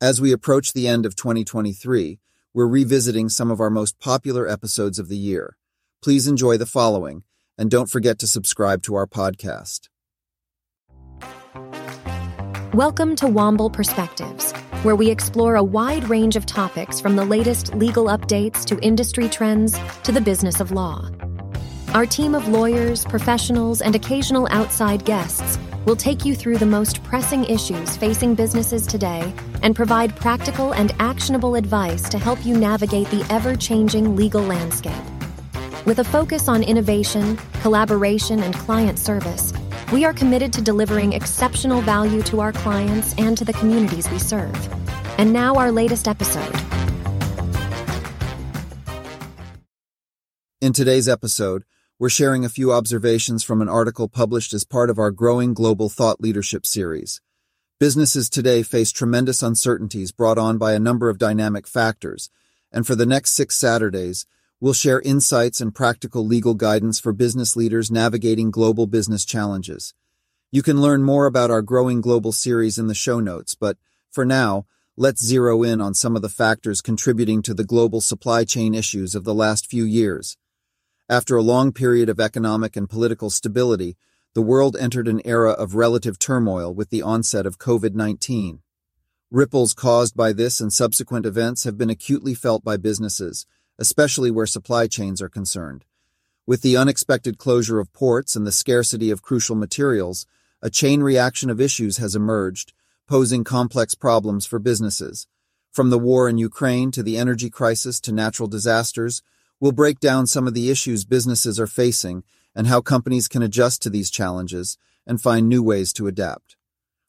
As we approach the end of 2023, we're revisiting some of our most popular episodes of the year. Please enjoy the following, and don't forget to subscribe to our podcast. Welcome to Womble Perspectives, where we explore a wide range of topics from the latest legal updates to industry trends to the business of law. Our team of lawyers, professionals, and occasional outside guests will take you through the most pressing issues facing businesses today and provide practical and actionable advice to help you navigate the ever changing legal landscape. With a focus on innovation, collaboration, and client service, we are committed to delivering exceptional value to our clients and to the communities we serve. And now, our latest episode. In today's episode, we're sharing a few observations from an article published as part of our growing Global Thought Leadership series. Businesses today face tremendous uncertainties brought on by a number of dynamic factors, and for the next six Saturdays, we'll share insights and practical legal guidance for business leaders navigating global business challenges. You can learn more about our growing global series in the show notes, but for now, let's zero in on some of the factors contributing to the global supply chain issues of the last few years. After a long period of economic and political stability, the world entered an era of relative turmoil with the onset of COVID 19. Ripples caused by this and subsequent events have been acutely felt by businesses, especially where supply chains are concerned. With the unexpected closure of ports and the scarcity of crucial materials, a chain reaction of issues has emerged, posing complex problems for businesses. From the war in Ukraine to the energy crisis to natural disasters, We'll break down some of the issues businesses are facing and how companies can adjust to these challenges and find new ways to adapt.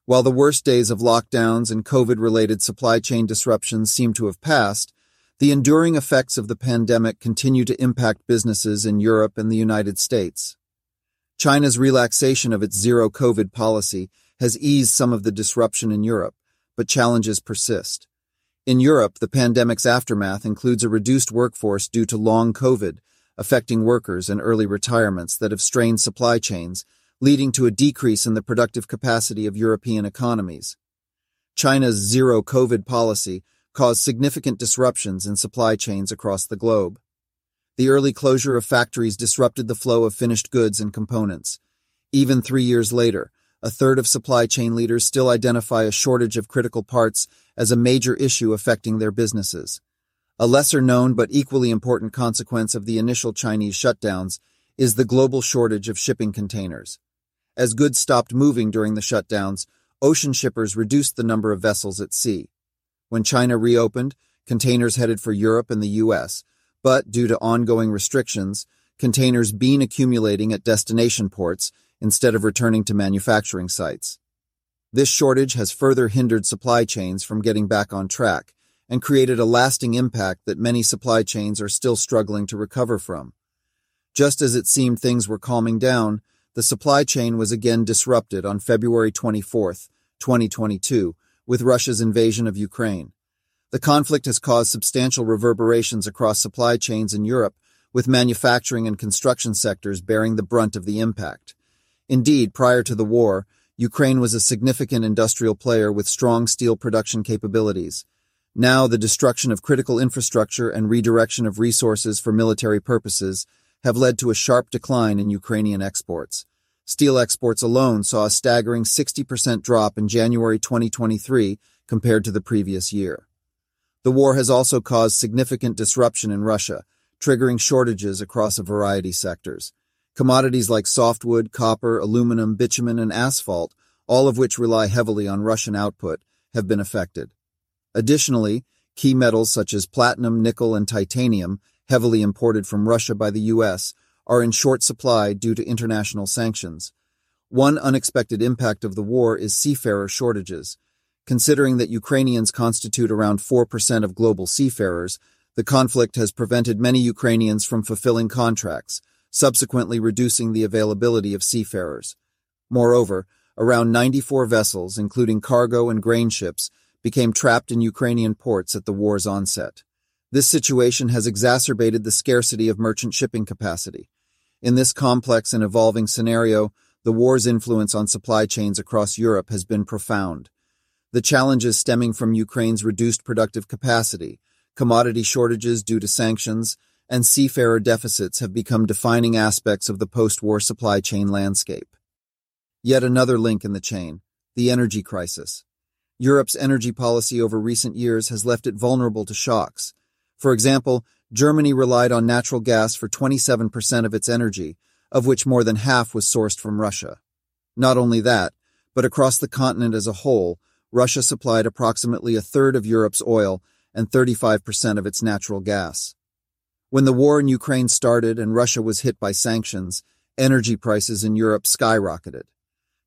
While the worst days of lockdowns and COVID related supply chain disruptions seem to have passed, the enduring effects of the pandemic continue to impact businesses in Europe and the United States. China's relaxation of its zero COVID policy has eased some of the disruption in Europe, but challenges persist. In Europe, the pandemic's aftermath includes a reduced workforce due to long COVID, affecting workers and early retirements that have strained supply chains, leading to a decrease in the productive capacity of European economies. China's zero COVID policy caused significant disruptions in supply chains across the globe. The early closure of factories disrupted the flow of finished goods and components. Even three years later, a third of supply chain leaders still identify a shortage of critical parts as a major issue affecting their businesses. A lesser known but equally important consequence of the initial Chinese shutdowns is the global shortage of shipping containers. As goods stopped moving during the shutdowns, ocean shippers reduced the number of vessels at sea. When China reopened, containers headed for Europe and the US, but due to ongoing restrictions, containers being accumulating at destination ports instead of returning to manufacturing sites. This shortage has further hindered supply chains from getting back on track and created a lasting impact that many supply chains are still struggling to recover from. Just as it seemed things were calming down, the supply chain was again disrupted on February 24, 2022, with Russia's invasion of Ukraine. The conflict has caused substantial reverberations across supply chains in Europe, with manufacturing and construction sectors bearing the brunt of the impact. Indeed, prior to the war, Ukraine was a significant industrial player with strong steel production capabilities. Now, the destruction of critical infrastructure and redirection of resources for military purposes have led to a sharp decline in Ukrainian exports. Steel exports alone saw a staggering 60% drop in January 2023 compared to the previous year. The war has also caused significant disruption in Russia, triggering shortages across a variety of sectors. Commodities like softwood, copper, aluminum, bitumen, and asphalt, all of which rely heavily on Russian output, have been affected. Additionally, key metals such as platinum, nickel, and titanium, heavily imported from Russia by the U.S., are in short supply due to international sanctions. One unexpected impact of the war is seafarer shortages. Considering that Ukrainians constitute around 4% of global seafarers, the conflict has prevented many Ukrainians from fulfilling contracts, subsequently reducing the availability of seafarers. Moreover, around 94 vessels, including cargo and grain ships, became trapped in Ukrainian ports at the war's onset. This situation has exacerbated the scarcity of merchant shipping capacity. In this complex and evolving scenario, the war's influence on supply chains across Europe has been profound. The challenges stemming from Ukraine's reduced productive capacity, commodity shortages due to sanctions, and seafarer deficits have become defining aspects of the post-war supply chain landscape. Yet another link in the chain, the energy crisis. Europe's energy policy over recent years has left it vulnerable to shocks. For example, Germany relied on natural gas for 27% of its energy, of which more than half was sourced from Russia. Not only that, but across the continent as a whole, Russia supplied approximately a third of Europe's oil and 35% of its natural gas. When the war in Ukraine started and Russia was hit by sanctions, energy prices in Europe skyrocketed.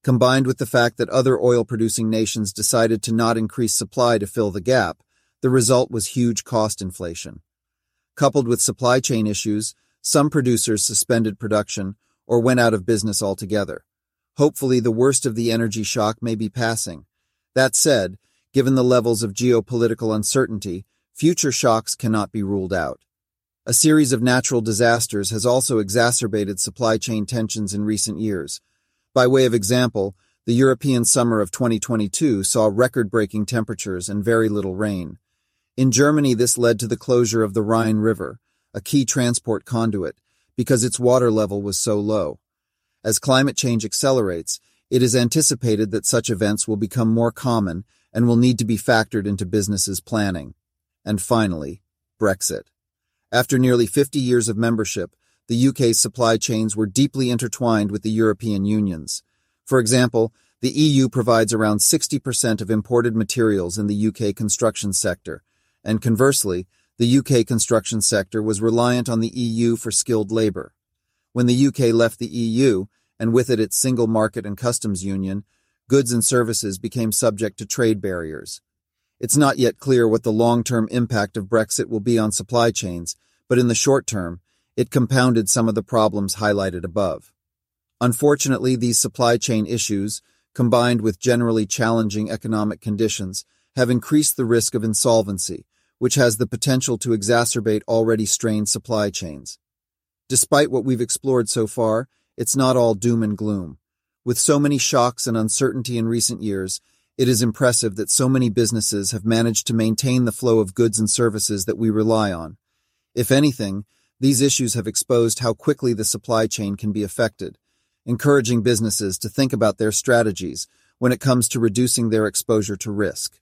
Combined with the fact that other oil producing nations decided to not increase supply to fill the gap, the result was huge cost inflation. Coupled with supply chain issues, some producers suspended production or went out of business altogether. Hopefully, the worst of the energy shock may be passing. That said, given the levels of geopolitical uncertainty, future shocks cannot be ruled out. A series of natural disasters has also exacerbated supply chain tensions in recent years. By way of example, the European summer of 2022 saw record breaking temperatures and very little rain. In Germany, this led to the closure of the Rhine River, a key transport conduit, because its water level was so low. As climate change accelerates, it is anticipated that such events will become more common and will need to be factored into businesses' planning. And finally, Brexit. After nearly 50 years of membership, the UK's supply chains were deeply intertwined with the European Union's. For example, the EU provides around 60% of imported materials in the UK construction sector, and conversely, the UK construction sector was reliant on the EU for skilled labour. When the UK left the EU, and with it its single market and customs union, goods and services became subject to trade barriers. It's not yet clear what the long-term impact of Brexit will be on supply chains, but in the short term, it compounded some of the problems highlighted above. Unfortunately, these supply chain issues, combined with generally challenging economic conditions, have increased the risk of insolvency, which has the potential to exacerbate already strained supply chains. Despite what we've explored so far, it's not all doom and gloom. With so many shocks and uncertainty in recent years, it is impressive that so many businesses have managed to maintain the flow of goods and services that we rely on. If anything, these issues have exposed how quickly the supply chain can be affected, encouraging businesses to think about their strategies when it comes to reducing their exposure to risk.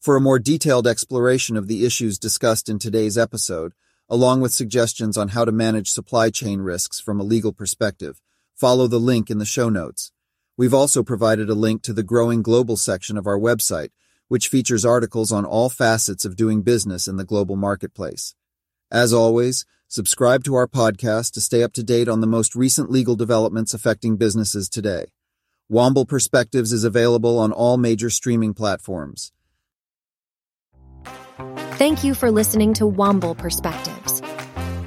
For a more detailed exploration of the issues discussed in today's episode, along with suggestions on how to manage supply chain risks from a legal perspective, follow the link in the show notes. We've also provided a link to the growing global section of our website, which features articles on all facets of doing business in the global marketplace. As always, subscribe to our podcast to stay up to date on the most recent legal developments affecting businesses today. Womble Perspectives is available on all major streaming platforms. Thank you for listening to Womble Perspectives.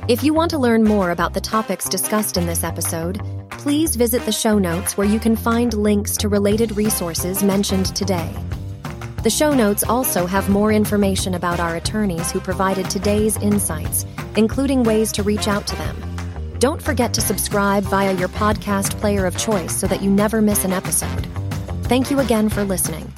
If you want to learn more about the topics discussed in this episode, please visit the show notes where you can find links to related resources mentioned today. The show notes also have more information about our attorneys who provided today's insights, including ways to reach out to them. Don't forget to subscribe via your podcast player of choice so that you never miss an episode. Thank you again for listening.